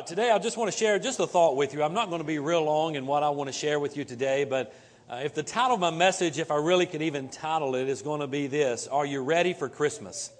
Uh, today I just want to share just a thought with you. I'm not going to be real long in what I want to share with you today, but uh, if the title of my message, if I really could even title it, is going to be this Are you ready for Christmas?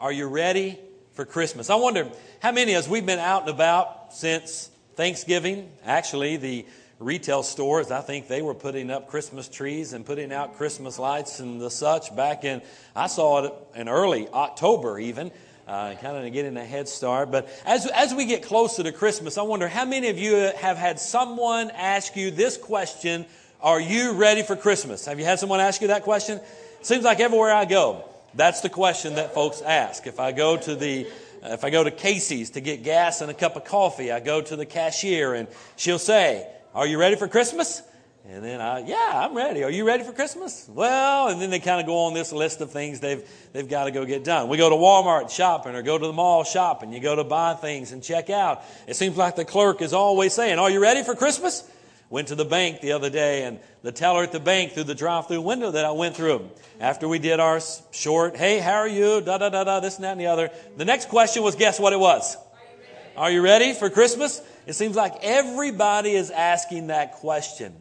Are you ready for Christmas? I wonder how many, as we've been out and about since Thanksgiving, actually, the retail stores, I think they were putting up Christmas trees and putting out Christmas lights and the such back in, I saw it in early October even uh, kind of getting a head start. But as, as we get closer to Christmas, I wonder how many of you have had someone ask you this question Are you ready for Christmas? Have you had someone ask you that question? Seems like everywhere I go, that's the question that folks ask. If I go to the if I go to Casey's to get gas and a cup of coffee, I go to the cashier and she'll say, Are you ready for Christmas? And then I, yeah, I'm ready. Are you ready for Christmas? Well, and then they kind of go on this list of things they've, they've got to go get done. We go to Walmart shopping or go to the mall shopping. You go to buy things and check out. It seems like the clerk is always saying, are you ready for Christmas? Went to the bank the other day and the teller at the bank through the drive-through window that I went through after we did our short, hey, how are you? Da, da, da, da, this and that and the other. The next question was, guess what it was? Are you ready for Christmas? It seems like everybody is asking that question.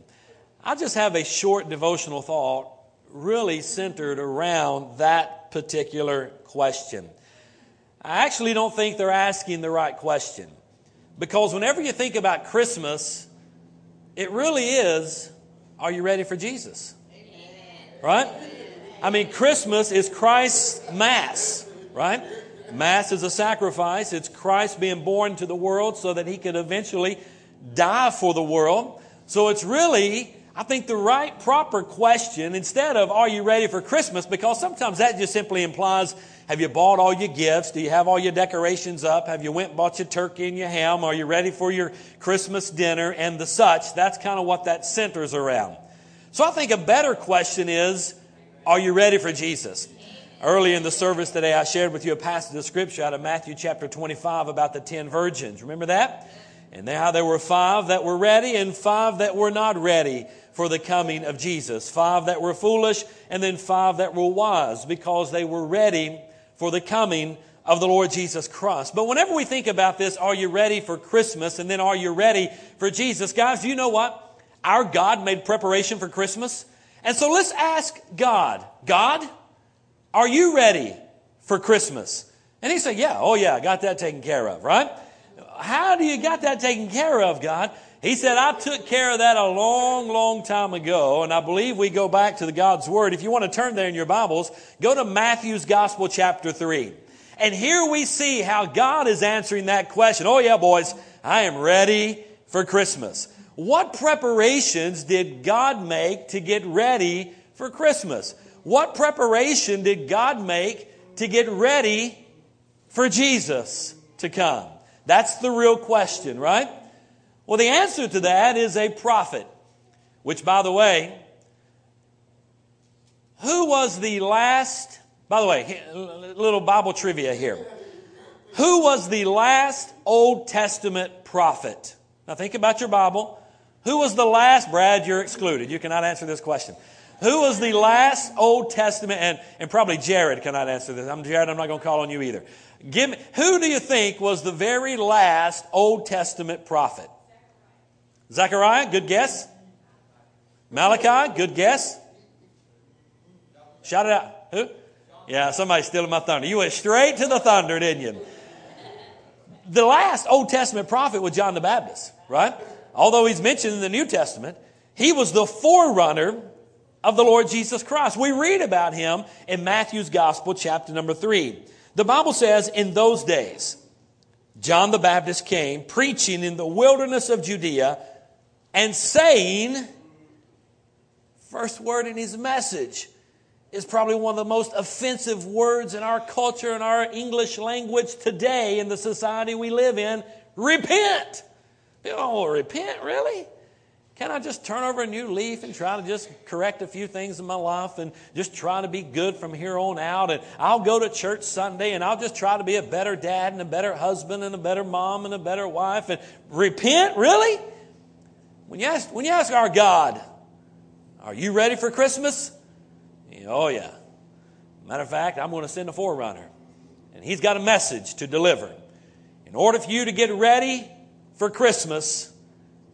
I just have a short devotional thought really centered around that particular question. I actually don't think they're asking the right question. Because whenever you think about Christmas, it really is are you ready for Jesus? Right? I mean, Christmas is Christ's Mass, right? Mass is a sacrifice. It's Christ being born to the world so that he could eventually die for the world. So it's really I think the right, proper question, instead of, are you ready for Christmas? Because sometimes that just simply implies, have you bought all your gifts? Do you have all your decorations up? Have you went and bought your turkey and your ham? Are you ready for your Christmas dinner and the such? That's kind of what that centers around. So I think a better question is, are you ready for Jesus? Early in the service today, I shared with you a passage of scripture out of Matthew chapter 25 about the ten virgins. Remember that? And now there were five that were ready and five that were not ready for the coming of Jesus. Five that were foolish, and then five that were wise because they were ready for the coming of the Lord Jesus Christ. But whenever we think about this, are you ready for Christmas? And then are you ready for Jesus? Guys, you know what? Our God made preparation for Christmas. And so let's ask God, God, are you ready for Christmas? And he said, yeah, oh yeah, I got that taken care of, right? How do you got that taken care of, God? He said, I took care of that a long, long time ago, and I believe we go back to the God's Word. If you want to turn there in your Bibles, go to Matthew's Gospel, chapter 3. And here we see how God is answering that question. Oh, yeah, boys, I am ready for Christmas. What preparations did God make to get ready for Christmas? What preparation did God make to get ready for Jesus to come? That's the real question, right? Well, the answer to that is a prophet, which, by the way, who was the last, by the way, little Bible trivia here. Who was the last Old Testament prophet? Now think about your Bible. Who was the last, Brad, you're excluded. You cannot answer this question. Who was the last Old Testament, and, and probably Jared cannot answer this. I'm Jared, I'm not going to call on you either. Give me, who do you think was the very last Old Testament prophet? Zechariah, good guess. Malachi, good guess. Shout it out. Who? Yeah, somebody's stealing my thunder. You went straight to the thunder, didn't you? The last Old Testament prophet was John the Baptist, right? Although he's mentioned in the New Testament, he was the forerunner of the Lord Jesus Christ. We read about him in Matthew's Gospel, chapter number three. The Bible says, in those days, John the Baptist came preaching in the wilderness of Judea and saying, first word in his message is probably one of the most offensive words in our culture and our English language today in the society we live in repent. Oh, repent, really? Can I just turn over a new leaf and try to just correct a few things in my life and just try to be good from here on out? And I'll go to church Sunday and I'll just try to be a better dad and a better husband and a better mom and a better wife and repent? Really? When you ask, when you ask our God, are you ready for Christmas? Oh, yeah. Matter of fact, I'm going to send a forerunner, and he's got a message to deliver. In order for you to get ready for Christmas,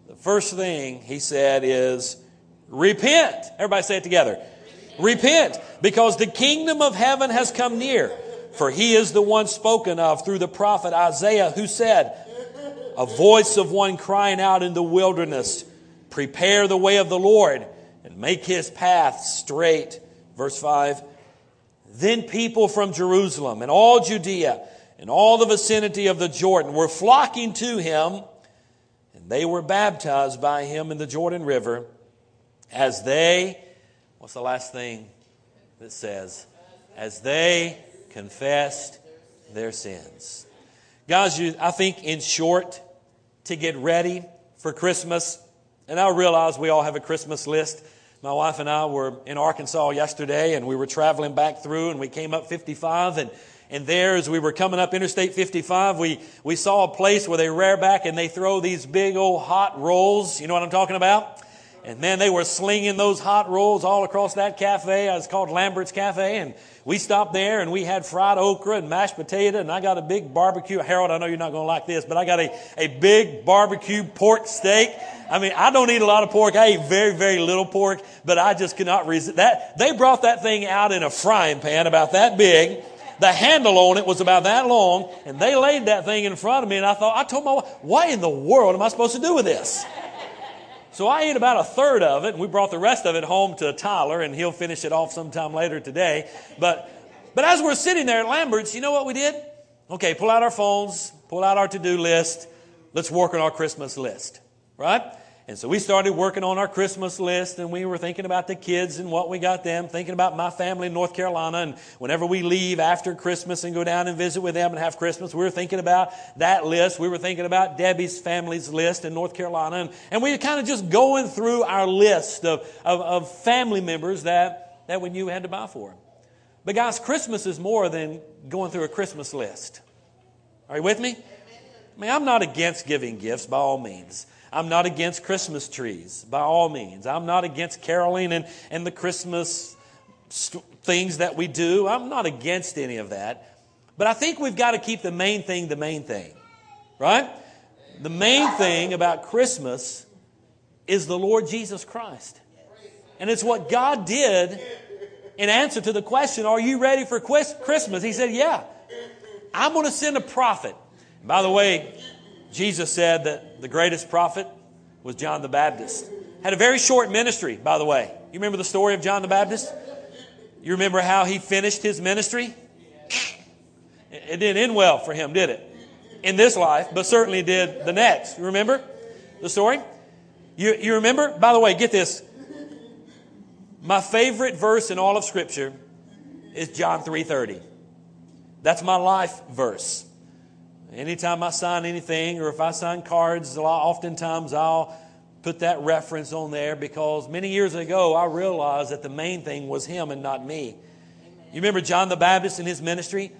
the first thing he said is repent. Everybody say it together. Repent, because the kingdom of heaven has come near. For he is the one spoken of through the prophet Isaiah, who said, A voice of one crying out in the wilderness, Prepare the way of the Lord, and make his path straight. Verse 5 Then people from Jerusalem and all Judea and all the vicinity of the Jordan were flocking to him, and they were baptized by him in the Jordan River as they, what's the last thing that says? As they confessed their sins. Guys, you, I think in short, to get ready for Christmas, and I realize we all have a Christmas list. My wife and I were in Arkansas yesterday and we were traveling back through and we came up 55 and and there, as we were coming up Interstate 55, we, we saw a place where they rear back and they throw these big old hot rolls. You know what I'm talking about? And man, they were slinging those hot rolls all across that cafe. It's called Lambert's Cafe. And we stopped there and we had fried okra and mashed potato. And I got a big barbecue. Harold, I know you're not going to like this, but I got a, a big barbecue pork steak. I mean, I don't eat a lot of pork. I eat very, very little pork, but I just could not resist that. They brought that thing out in a frying pan about that big. The handle on it was about that long, and they laid that thing in front of me, and I thought, I told my wife, what in the world am I supposed to do with this? So I ate about a third of it, and we brought the rest of it home to Tyler, and he'll finish it off sometime later today. But, but as we're sitting there at Lambert's, you know what we did? Okay, pull out our phones, pull out our to do list. Let's work on our Christmas list, right? And so we started working on our Christmas list and we were thinking about the kids and what we got them, thinking about my family in North Carolina. And whenever we leave after Christmas and go down and visit with them and have Christmas, we were thinking about that list. We were thinking about Debbie's family's list in North Carolina. And, and we were kind of just going through our list of, of, of family members that, that we knew we had to buy for. But guys, Christmas is more than going through a Christmas list. Are you with me? I mean, I'm not against giving gifts by all means. I'm not against Christmas trees, by all means. I'm not against caroling and, and the Christmas st- things that we do. I'm not against any of that. But I think we've got to keep the main thing the main thing, right? The main thing about Christmas is the Lord Jesus Christ. And it's what God did in answer to the question, Are you ready for Christmas? He said, Yeah. I'm going to send a prophet. By the way, Jesus said that the greatest prophet was John the Baptist. Had a very short ministry, by the way. You remember the story of John the Baptist? You remember how he finished his ministry? It didn't end well for him, did it? In this life, but certainly did the next. You remember the story? You, you remember? By the way, get this. My favorite verse in all of Scripture is John 3.30. That's my life verse. Anytime I sign anything or if I sign cards, oftentimes I'll put that reference on there because many years ago I realized that the main thing was him and not me. You remember John the Baptist in his ministry?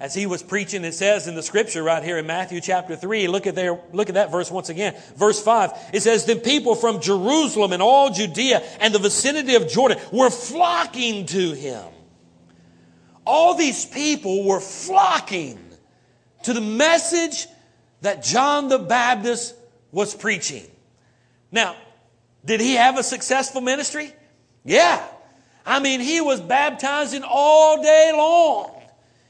As he was preaching, it says in the scripture right here in Matthew chapter 3, look at there, look at that verse once again. Verse 5, it says, The people from Jerusalem and all Judea and the vicinity of Jordan were flocking to him. All these people were flocking to the message that John the Baptist was preaching. Now, did he have a successful ministry? Yeah. I mean, he was baptizing all day long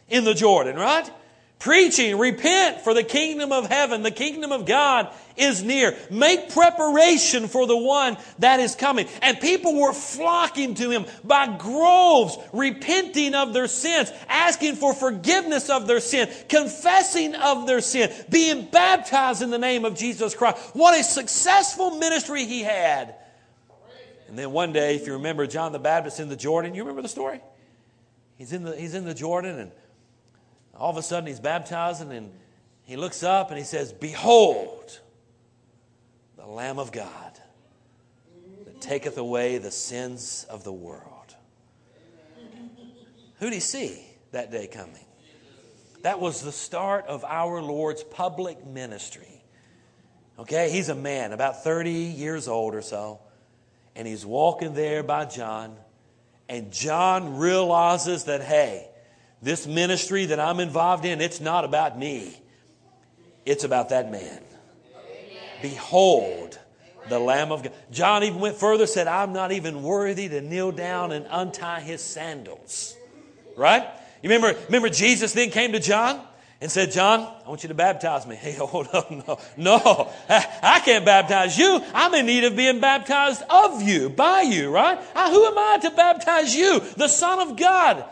in the Jordan, right? Preaching, repent for the kingdom of heaven, the kingdom of God is near. Make preparation for the one that is coming. And people were flocking to him by groves, repenting of their sins, asking for forgiveness of their sin, confessing of their sin, being baptized in the name of Jesus Christ. What a successful ministry he had. And then one day, if you remember John the Baptist in the Jordan, you remember the story? He's in the, he's in the Jordan, and all of a sudden he's baptizing, and he looks up and he says, Behold, the Lamb of God that taketh away the sins of the world. Who did he see that day coming? That was the start of our Lord's public ministry. Okay, he's a man, about 30 years old or so, and he's walking there by John. And John realizes that, hey, this ministry that I'm involved in, it's not about me, it's about that man. Behold, the Lamb of God. John even went further, said, I'm not even worthy to kneel down and untie his sandals. Right? You remember, remember Jesus then came to John and said, John, I want you to baptize me. Hey, hold on, no, no, I can't baptize you. I'm in need of being baptized of you, by you, right? I, who am I to baptize you, the Son of God?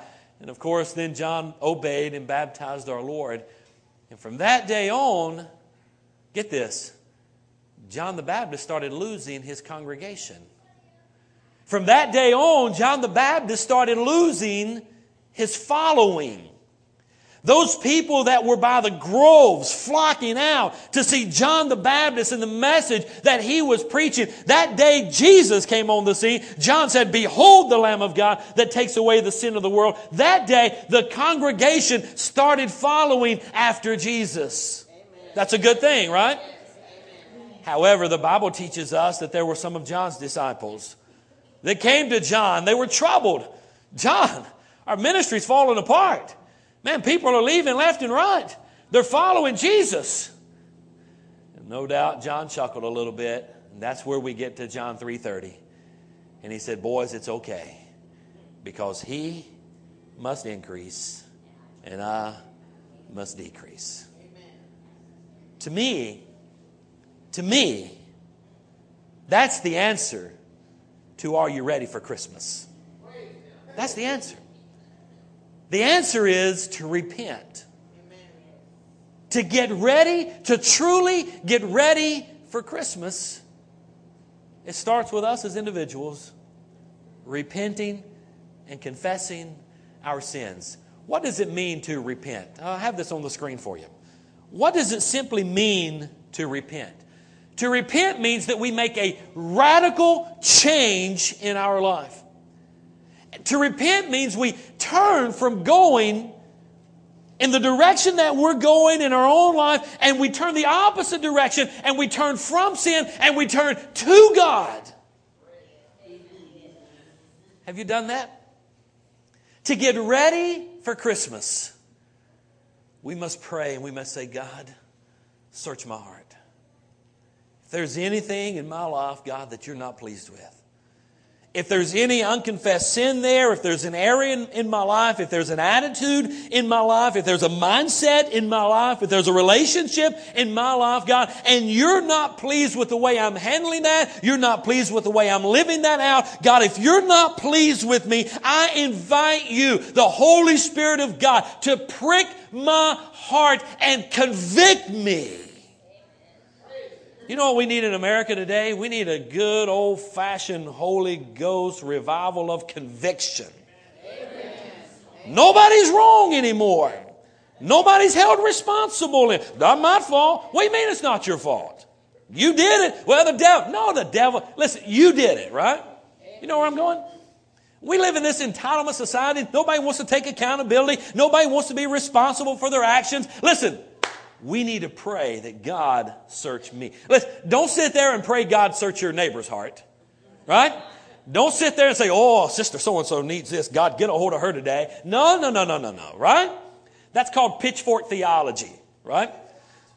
And of course, then John obeyed and baptized our Lord. And from that day on, get this, John the Baptist started losing his congregation. From that day on, John the Baptist started losing his following. Those people that were by the groves flocking out to see John the Baptist and the message that he was preaching. That day Jesus came on the scene. John said, Behold the Lamb of God that takes away the sin of the world. That day the congregation started following after Jesus. That's a good thing, right? However, the Bible teaches us that there were some of John's disciples that came to John. They were troubled. John, our ministry's falling apart. Man, people are leaving left and right. They're following Jesus. And no doubt John chuckled a little bit, and that's where we get to John 3:30. And he said, "Boys, it's okay because he must increase and I must decrease." To me, to me, that's the answer to are you ready for Christmas? That's the answer. The answer is to repent. To get ready, to truly get ready for Christmas, it starts with us as individuals repenting and confessing our sins. What does it mean to repent? I have this on the screen for you. What does it simply mean to repent? To repent means that we make a radical change in our life. To repent means we turn from going in the direction that we're going in our own life and we turn the opposite direction and we turn from sin and we turn to God. Have you done that? To get ready for Christmas, we must pray and we must say, God, search my heart. If there's anything in my life, God, that you're not pleased with, if there's any unconfessed sin there, if there's an area in, in, my life, if there's an attitude in my life, if there's a mindset in my life, if there's a relationship in my life, God, and you're not pleased with the way I'm handling that, you're not pleased with the way I'm living that out, God, if you're not pleased with me, I invite you, the Holy Spirit of God, to prick my heart and convict me. You know what we need in America today? We need a good old fashioned Holy Ghost revival of conviction. Amen. Nobody's wrong anymore. Nobody's held responsible. Not my fault. What do you mean it's not your fault? You did it. Well, the devil. No, the devil. Listen, you did it, right? You know where I'm going? We live in this entitlement society. Nobody wants to take accountability. Nobody wants to be responsible for their actions. Listen, we need to pray that God search me. Let's, don't sit there and pray God search your neighbor's heart. Right? Don't sit there and say, oh, sister so and so needs this. God, get a hold of her today. No, no, no, no, no, no. Right? That's called pitchfork theology. Right?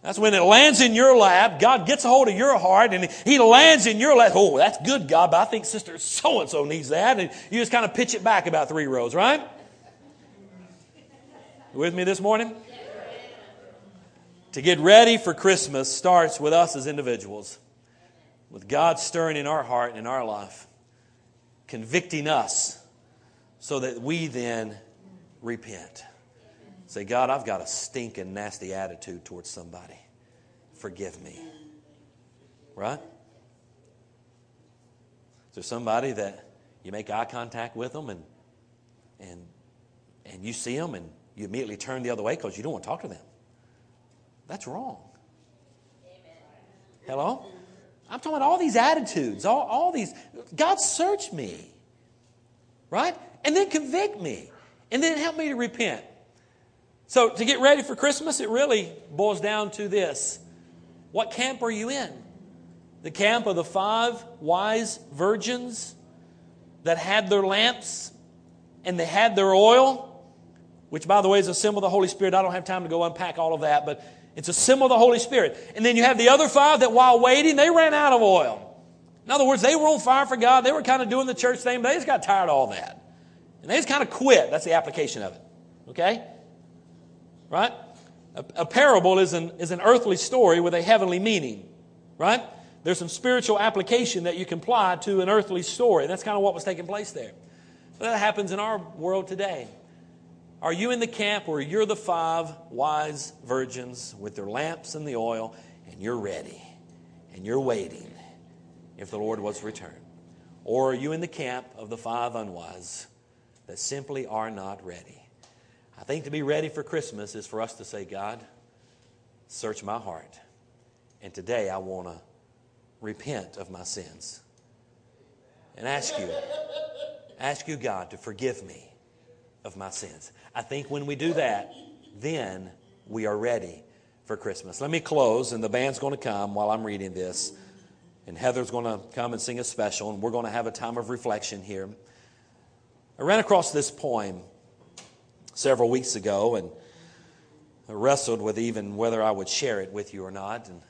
That's when it lands in your lap. God gets a hold of your heart and He lands in your lap. Oh, that's good, God, but I think sister so and so needs that. And you just kind of pitch it back about three rows, right? With me this morning? To get ready for Christmas starts with us as individuals, with God stirring in our heart and in our life, convicting us so that we then repent. Say, God, I've got a stinking, nasty attitude towards somebody. Forgive me. Right? Is there somebody that you make eye contact with them and, and, and you see them and you immediately turn the other way because you don't want to talk to them? That's wrong. Hello? I'm talking about all these attitudes, all, all these. God, search me, right? And then convict me, and then help me to repent. So, to get ready for Christmas, it really boils down to this What camp are you in? The camp of the five wise virgins that had their lamps and they had their oil, which, by the way, is a symbol of the Holy Spirit. I don't have time to go unpack all of that, but it's a symbol of the Holy Spirit. And then you have the other five that while waiting, they ran out of oil. In other words, they were on fire for God. They were kind of doing the church thing, but they just got tired of all that. And they just kind of quit. That's the application of it. Okay? Right? A, a parable is an, is an earthly story with a heavenly meaning. Right? There's some spiritual application that you can apply to an earthly story. That's kind of what was taking place there. But that happens in our world today. Are you in the camp where you're the five wise virgins with their lamps and the oil, and you're ready and you're waiting if the Lord was to return? Or are you in the camp of the five unwise that simply are not ready? I think to be ready for Christmas is for us to say, God, search my heart. And today I want to repent of my sins and ask you, ask you, God, to forgive me of my sins. I think when we do that, then we are ready for Christmas. Let me close, and the band's going to come while I'm reading this. And Heather's going to come and sing a special, and we're going to have a time of reflection here. I ran across this poem several weeks ago, and wrestled with even whether I would share it with you or not. And,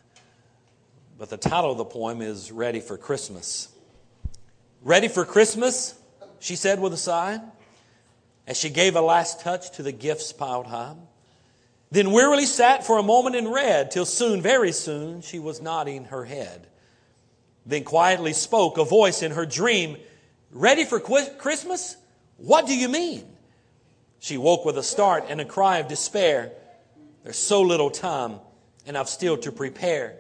but the title of the poem is Ready for Christmas. Ready for Christmas? She said with a sigh as she gave a last touch to the gifts piled high. Then wearily sat for a moment and read, till soon, very soon, she was nodding her head. Then quietly spoke a voice in her dream, Ready for Christmas? What do you mean? She woke with a start and a cry of despair. There's so little time, and I've still to prepare.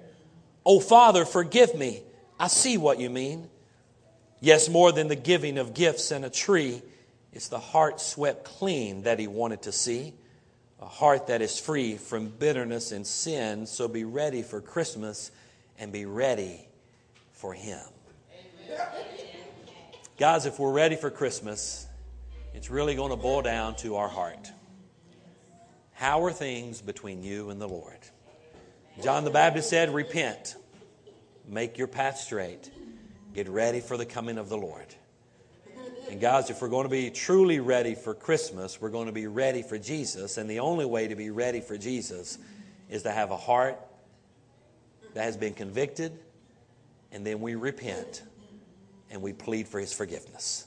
Oh, Father, forgive me. I see what you mean. Yes, more than the giving of gifts and a tree it's the heart swept clean that he wanted to see, a heart that is free from bitterness and sin. So be ready for Christmas and be ready for him. Amen. Guys, if we're ready for Christmas, it's really going to boil down to our heart. How are things between you and the Lord? John the Baptist said, Repent, make your path straight, get ready for the coming of the Lord. Guys, if we're going to be truly ready for Christmas, we're going to be ready for Jesus. And the only way to be ready for Jesus is to have a heart that has been convicted, and then we repent and we plead for his forgiveness.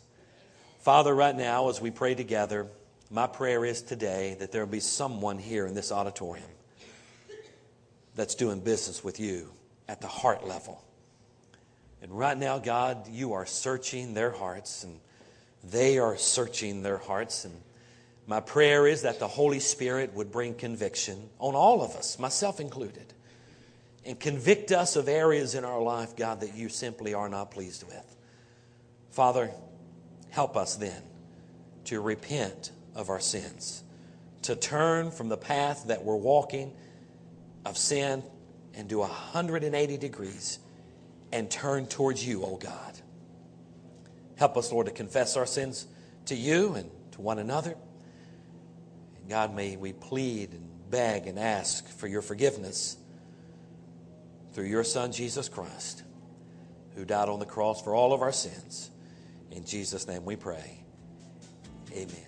Father, right now, as we pray together, my prayer is today that there will be someone here in this auditorium that's doing business with you at the heart level. And right now, God, you are searching their hearts and they are searching their hearts. And my prayer is that the Holy Spirit would bring conviction on all of us, myself included, and convict us of areas in our life, God, that you simply are not pleased with. Father, help us then to repent of our sins, to turn from the path that we're walking of sin and do 180 degrees and turn towards you, O oh God. Help us, Lord, to confess our sins to you and to one another. And God, may we plead and beg and ask for your forgiveness through your Son, Jesus Christ, who died on the cross for all of our sins. In Jesus' name we pray. Amen.